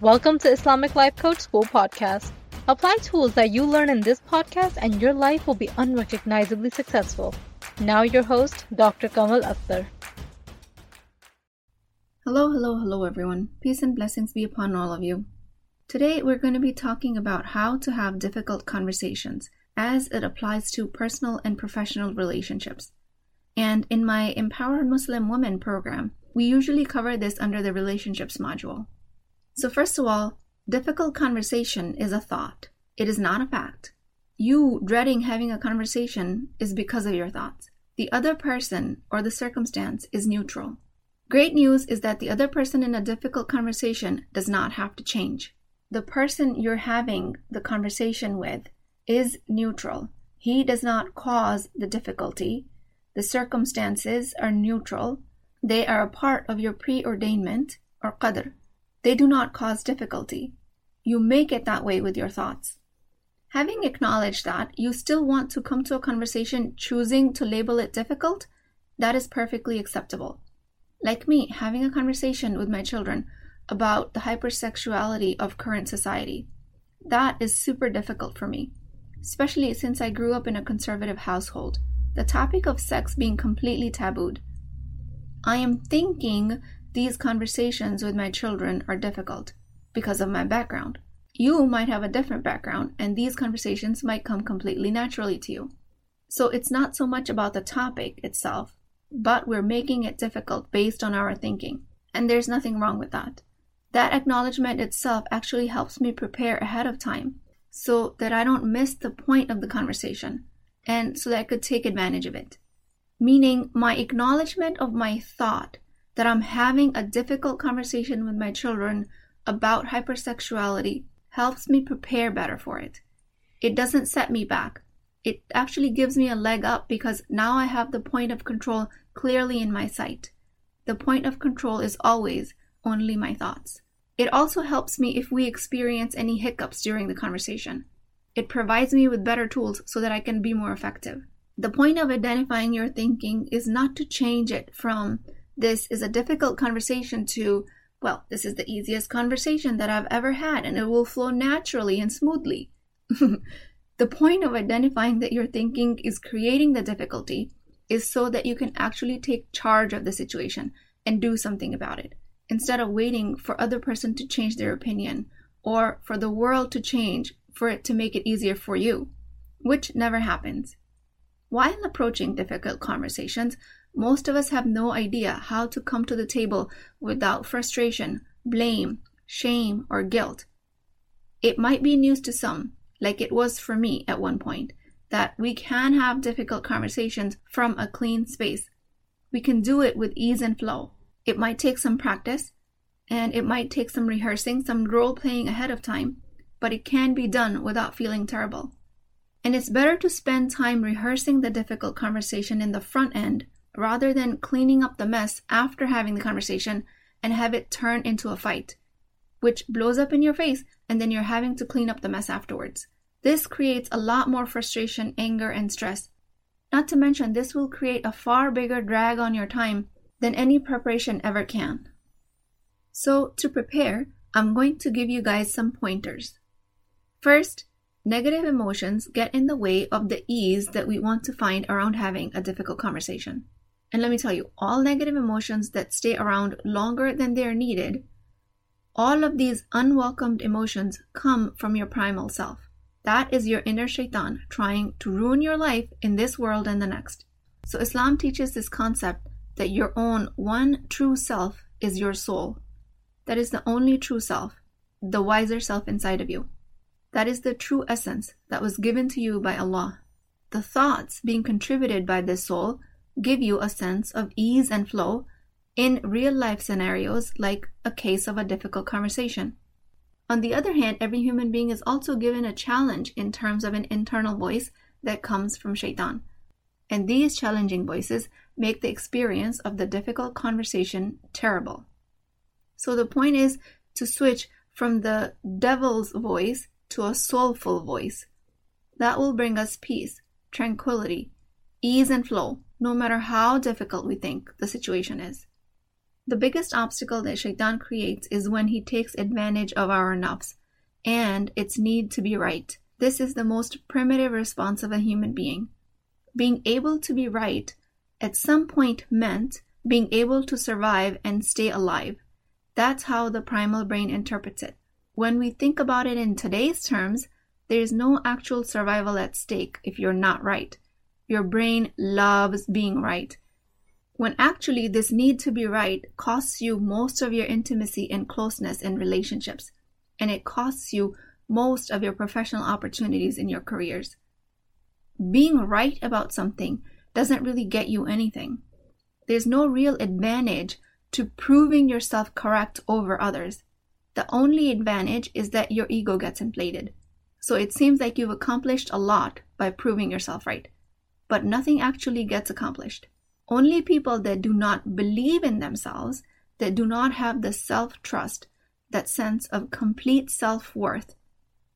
Welcome to Islamic Life Coach School Podcast. Apply tools that you learn in this podcast and your life will be unrecognizably successful. Now, your host, Dr. Kamal Akhtar. Hello, hello, hello, everyone. Peace and blessings be upon all of you. Today, we're going to be talking about how to have difficult conversations as it applies to personal and professional relationships. And in my Empowered Muslim Women program, we usually cover this under the relationships module. So, first of all, difficult conversation is a thought, it is not a fact. You dreading having a conversation is because of your thoughts. The other person or the circumstance is neutral. Great news is that the other person in a difficult conversation does not have to change. The person you're having the conversation with is neutral. He does not cause the difficulty. The circumstances are neutral. They are a part of your preordainment or qadr. They do not cause difficulty. You make it that way with your thoughts. Having acknowledged that, you still want to come to a conversation choosing to label it difficult, that is perfectly acceptable. Like me, having a conversation with my children about the hypersexuality of current society. That is super difficult for me, especially since I grew up in a conservative household. The topic of sex being completely tabooed. I am thinking these conversations with my children are difficult because of my background. You might have a different background, and these conversations might come completely naturally to you. So it's not so much about the topic itself, but we're making it difficult based on our thinking. And there's nothing wrong with that. That acknowledgement itself actually helps me prepare ahead of time so that I don't miss the point of the conversation and so that I could take advantage of it. Meaning, my acknowledgement of my thought that I'm having a difficult conversation with my children about hypersexuality helps me prepare better for it. It doesn't set me back. It actually gives me a leg up because now I have the point of control clearly in my sight. The point of control is always only my thoughts. It also helps me if we experience any hiccups during the conversation. It provides me with better tools so that I can be more effective. The point of identifying your thinking is not to change it from this is a difficult conversation to, well, this is the easiest conversation that I've ever had and it will flow naturally and smoothly. the point of identifying that your thinking is creating the difficulty is so that you can actually take charge of the situation and do something about it instead of waiting for other person to change their opinion or for the world to change for it to make it easier for you, which never happens. While approaching difficult conversations, most of us have no idea how to come to the table without frustration, blame, shame, or guilt. It might be news to some, like it was for me at one point, that we can have difficult conversations from a clean space. We can do it with ease and flow. It might take some practice, and it might take some rehearsing, some role playing ahead of time, but it can be done without feeling terrible. And it's better to spend time rehearsing the difficult conversation in the front end rather than cleaning up the mess after having the conversation and have it turn into a fight, which blows up in your face and then you're having to clean up the mess afterwards. This creates a lot more frustration, anger, and stress. Not to mention, this will create a far bigger drag on your time than any preparation ever can. So, to prepare, I'm going to give you guys some pointers. First, negative emotions get in the way of the ease that we want to find around having a difficult conversation. And let me tell you, all negative emotions that stay around longer than they are needed, all of these unwelcomed emotions come from your primal self. That is your inner shaitan trying to ruin your life in this world and the next. So, Islam teaches this concept that your own one true self is your soul. That is the only true self, the wiser self inside of you. That is the true essence that was given to you by Allah. The thoughts being contributed by this soul give you a sense of ease and flow in real life scenarios like a case of a difficult conversation. On the other hand, every human being is also given a challenge in terms of an internal voice that comes from shaitan. And these challenging voices make the experience of the difficult conversation terrible. So the point is to switch from the devil's voice to a soulful voice. That will bring us peace, tranquility, ease, and flow no matter how difficult we think the situation is. The biggest obstacle that shaitan creates is when he takes advantage of our nafs and its need to be right. This is the most primitive response of a human being. Being able to be right at some point meant being able to survive and stay alive. That's how the primal brain interprets it. When we think about it in today's terms, there is no actual survival at stake if you're not right. Your brain loves being right when actually this need to be right costs you most of your intimacy and closeness in relationships, and it costs you most of your professional opportunities in your careers. Being right about something doesn't really get you anything. There's no real advantage to proving yourself correct over others. The only advantage is that your ego gets inflated. So it seems like you've accomplished a lot by proving yourself right, but nothing actually gets accomplished. Only people that do not believe in themselves, that do not have the self trust, that sense of complete self worth,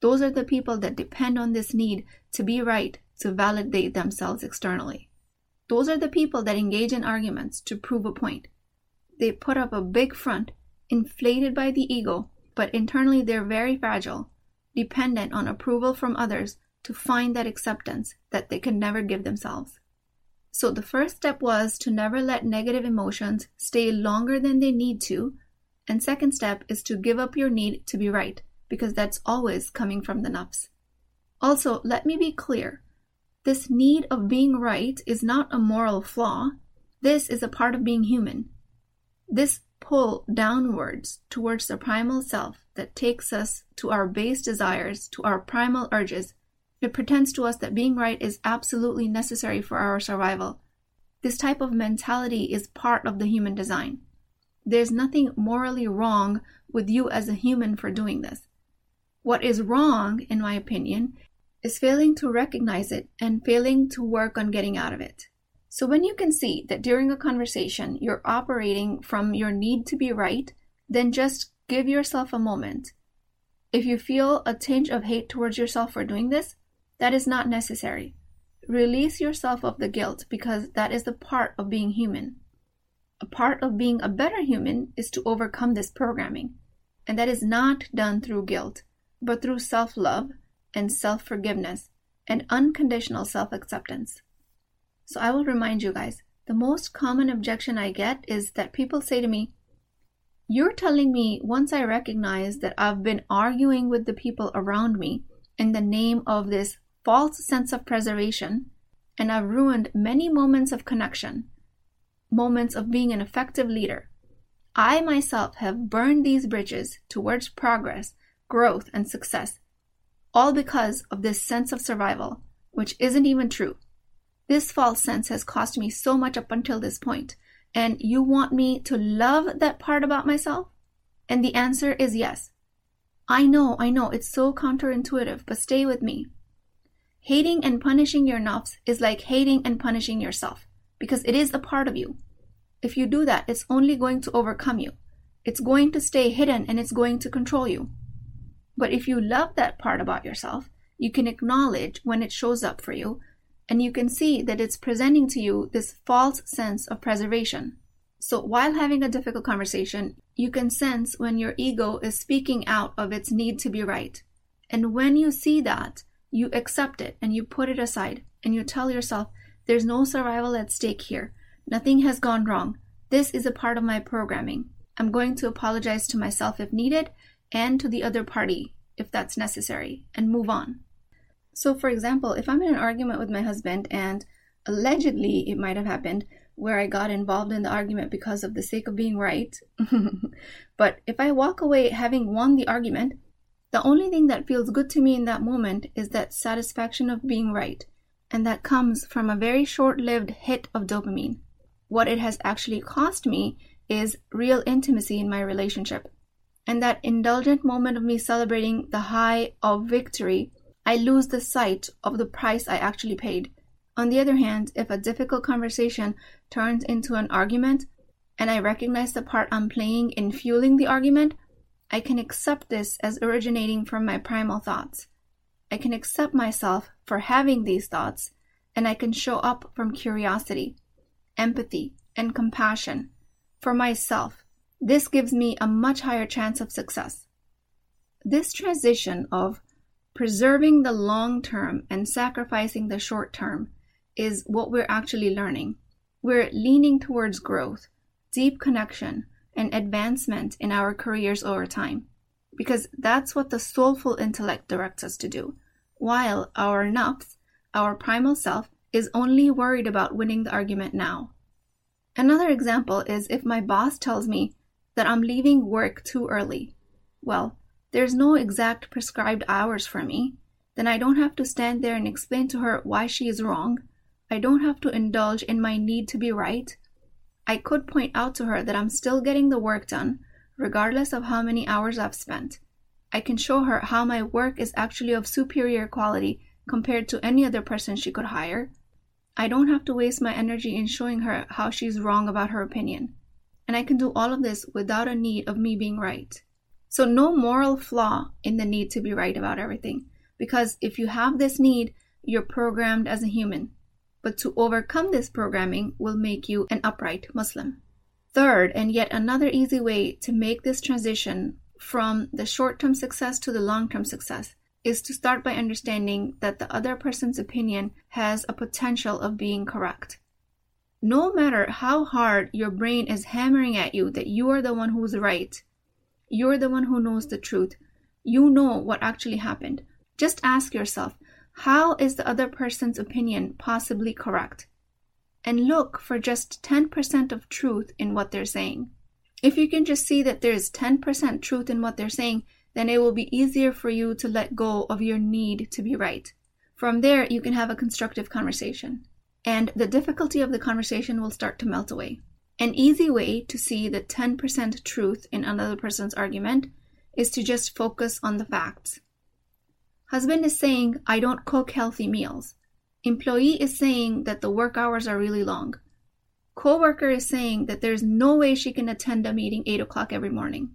those are the people that depend on this need to be right to validate themselves externally. Those are the people that engage in arguments to prove a point. They put up a big front, inflated by the ego, but internally they're very fragile, dependent on approval from others to find that acceptance that they can never give themselves. So the first step was to never let negative emotions stay longer than they need to. And second step is to give up your need to be right, because that's always coming from the nafs. Also, let me be clear. This need of being right is not a moral flaw. This is a part of being human. This pull downwards towards the primal self that takes us to our base desires, to our primal urges, it pretends to us that being right is absolutely necessary for our survival. This type of mentality is part of the human design. There's nothing morally wrong with you as a human for doing this. What is wrong, in my opinion, is failing to recognize it and failing to work on getting out of it. So, when you can see that during a conversation you're operating from your need to be right, then just give yourself a moment. If you feel a tinge of hate towards yourself for doing this, that is not necessary. Release yourself of the guilt because that is the part of being human. A part of being a better human is to overcome this programming. And that is not done through guilt, but through self love and self forgiveness and unconditional self acceptance. So I will remind you guys the most common objection I get is that people say to me, You're telling me once I recognize that I've been arguing with the people around me in the name of this false sense of preservation, and I've ruined many moments of connection, moments of being an effective leader. I myself have burned these bridges towards progress, growth, and success, all because of this sense of survival, which isn't even true. This false sense has cost me so much up until this point, and you want me to love that part about myself? And the answer is yes. I know, I know, it's so counterintuitive, but stay with me. Hating and punishing your nafs is like hating and punishing yourself because it is a part of you. If you do that, it's only going to overcome you. It's going to stay hidden and it's going to control you. But if you love that part about yourself, you can acknowledge when it shows up for you and you can see that it's presenting to you this false sense of preservation. So while having a difficult conversation, you can sense when your ego is speaking out of its need to be right. And when you see that, you accept it and you put it aside and you tell yourself, there's no survival at stake here. Nothing has gone wrong. This is a part of my programming. I'm going to apologize to myself if needed and to the other party if that's necessary and move on. So, for example, if I'm in an argument with my husband and allegedly it might have happened where I got involved in the argument because of the sake of being right, but if I walk away having won the argument, the only thing that feels good to me in that moment is that satisfaction of being right, and that comes from a very short lived hit of dopamine. What it has actually cost me is real intimacy in my relationship. And that indulgent moment of me celebrating the high of victory, I lose the sight of the price I actually paid. On the other hand, if a difficult conversation turns into an argument, and I recognize the part I'm playing in fueling the argument, I can accept this as originating from my primal thoughts. I can accept myself for having these thoughts, and I can show up from curiosity, empathy, and compassion for myself This gives me a much higher chance of success. This transition of preserving the long term and sacrificing the short term is what we're actually learning. We're leaning towards growth, deep connection, and advancement in our careers over time, because that's what the soulful intellect directs us to do, while our nafs, our primal self, is only worried about winning the argument now. Another example is if my boss tells me that I'm leaving work too early. Well, there's no exact prescribed hours for me. Then I don't have to stand there and explain to her why she is wrong. I don't have to indulge in my need to be right. I could point out to her that I'm still getting the work done, regardless of how many hours I've spent. I can show her how my work is actually of superior quality compared to any other person she could hire. I don't have to waste my energy in showing her how she's wrong about her opinion. And I can do all of this without a need of me being right. So, no moral flaw in the need to be right about everything. Because if you have this need, you're programmed as a human. But to overcome this programming will make you an upright Muslim. Third, and yet another easy way to make this transition from the short term success to the long term success is to start by understanding that the other person's opinion has a potential of being correct. No matter how hard your brain is hammering at you that you are the one who's right, you're the one who knows the truth, you know what actually happened. Just ask yourself, how is the other person's opinion possibly correct? And look for just 10% of truth in what they're saying. If you can just see that there is 10% truth in what they're saying, then it will be easier for you to let go of your need to be right. From there, you can have a constructive conversation, and the difficulty of the conversation will start to melt away. An easy way to see the 10% truth in another person's argument is to just focus on the facts. Husband is saying, I don't cook healthy meals. Employee is saying that the work hours are really long. Coworker is saying that there's no way she can attend a meeting 8 o'clock every morning.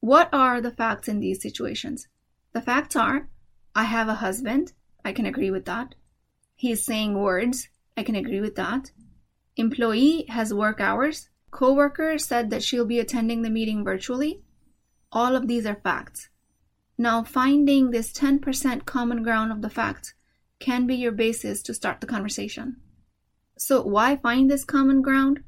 What are the facts in these situations? The facts are I have a husband. I can agree with that. He's saying words. I can agree with that. Employee has work hours. Coworker said that she'll be attending the meeting virtually. All of these are facts. Now, finding this 10% common ground of the facts can be your basis to start the conversation. So, why find this common ground?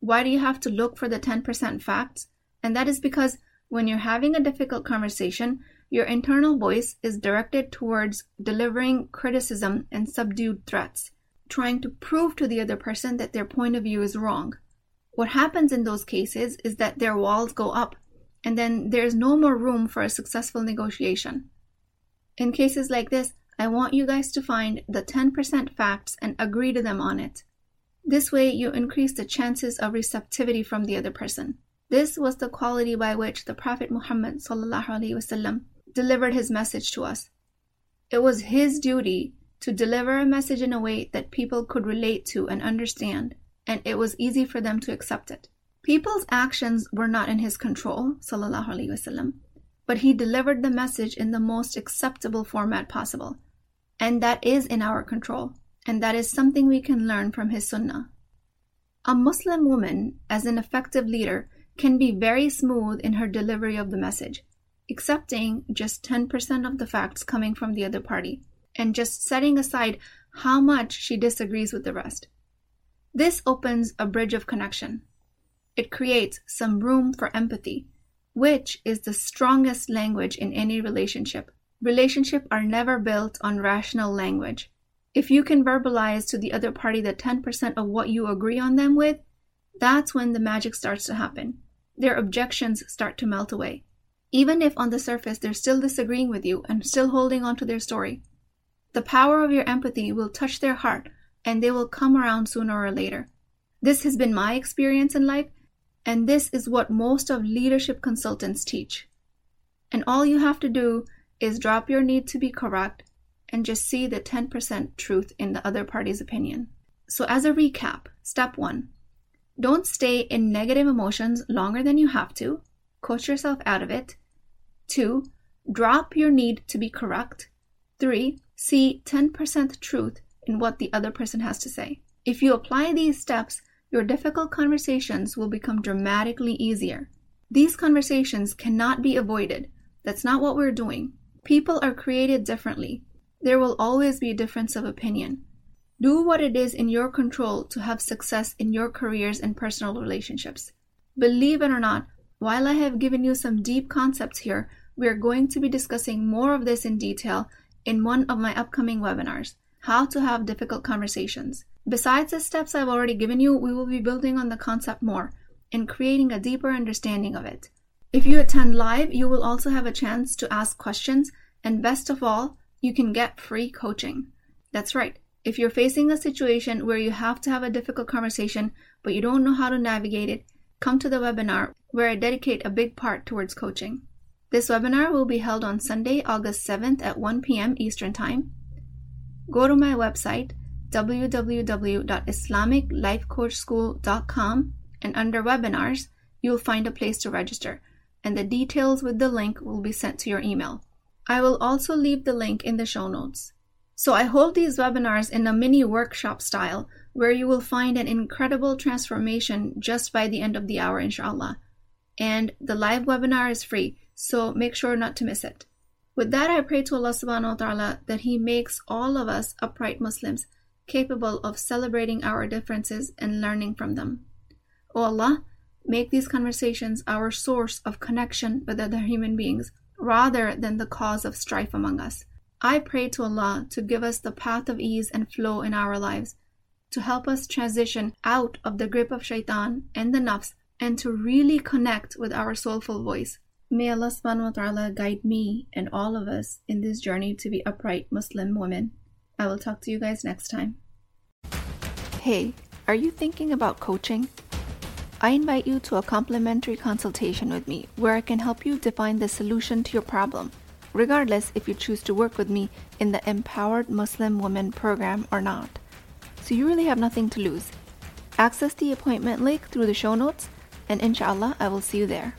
Why do you have to look for the 10% facts? And that is because when you're having a difficult conversation, your internal voice is directed towards delivering criticism and subdued threats, trying to prove to the other person that their point of view is wrong. What happens in those cases is that their walls go up, and then there's no more room for a successful negotiation. In cases like this, I want you guys to find the 10% facts and agree to them on it. This way, you increase the chances of receptivity from the other person. This was the quality by which the Prophet Muhammad delivered his message to us. It was his duty to deliver a message in a way that people could relate to and understand, and it was easy for them to accept it. People's actions were not in his control, وسلم, but he delivered the message in the most acceptable format possible. And that is in our control, and that is something we can learn from his sunnah. A Muslim woman, as an effective leader, can be very smooth in her delivery of the message, accepting just 10% of the facts coming from the other party, and just setting aside how much she disagrees with the rest. This opens a bridge of connection. it creates some room for empathy, which is the strongest language in any relationship. Relationships are never built on rational language. If you can verbalize to the other party the 10% of what you agree on them with, that's when the magic starts to happen their objections start to melt away. Even if on the surface they're still disagreeing with you and still holding on to their story, the power of your empathy will touch their heart and they will come around sooner or later. This has been my experience in life, and this is what most of leadership consultants teach. And all you have to do is drop your need to be correct and just see the 10% truth in the other party's opinion. So, as a recap, step one don't stay in negative emotions longer than you have to. Coach yourself out of it. Two, drop your need to be correct. Three, see 10% truth in what the other person has to say. If you apply these steps, your difficult conversations will become dramatically easier. These conversations cannot be avoided. That's not what we're doing. People are created differently. There will always be a difference of opinion. Do what it is in your control to have success in your careers and personal relationships. Believe it or not, while I have given you some deep concepts here, we are going to be discussing more of this in detail in one of my upcoming webinars How to Have Difficult Conversations. Besides the steps I've already given you, we will be building on the concept more and creating a deeper understanding of it. If you attend live, you will also have a chance to ask questions, and best of all, you can get free coaching. That's right. If you're facing a situation where you have to have a difficult conversation, but you don't know how to navigate it, come to the webinar where I dedicate a big part towards coaching. This webinar will be held on Sunday, August 7th at 1 p.m. Eastern Time. Go to my website www.islamiclifecoachschool.com and under webinars, you'll find a place to register, and the details with the link will be sent to your email. I will also leave the link in the show notes. So I hold these webinars in a mini workshop style where you will find an incredible transformation just by the end of the hour, inshallah. And the live webinar is free, so make sure not to miss it. With that, I pray to Allah subhanahu wa ta'ala that He makes all of us upright Muslims capable of celebrating our differences and learning from them. O Allah, make these conversations our source of connection with other human beings rather than the cause of strife among us. I pray to Allah to give us the path of ease and flow in our lives, to help us transition out of the grip of shaitan and the nafs, and to really connect with our soulful voice. May Allah subhanahu wa ta'ala guide me and all of us in this journey to be upright Muslim women. I will talk to you guys next time. Hey, are you thinking about coaching? I invite you to a complimentary consultation with me where I can help you define the solution to your problem regardless if you choose to work with me in the Empowered Muslim Women program or not. So you really have nothing to lose. Access the appointment link through the show notes, and inshallah, I will see you there.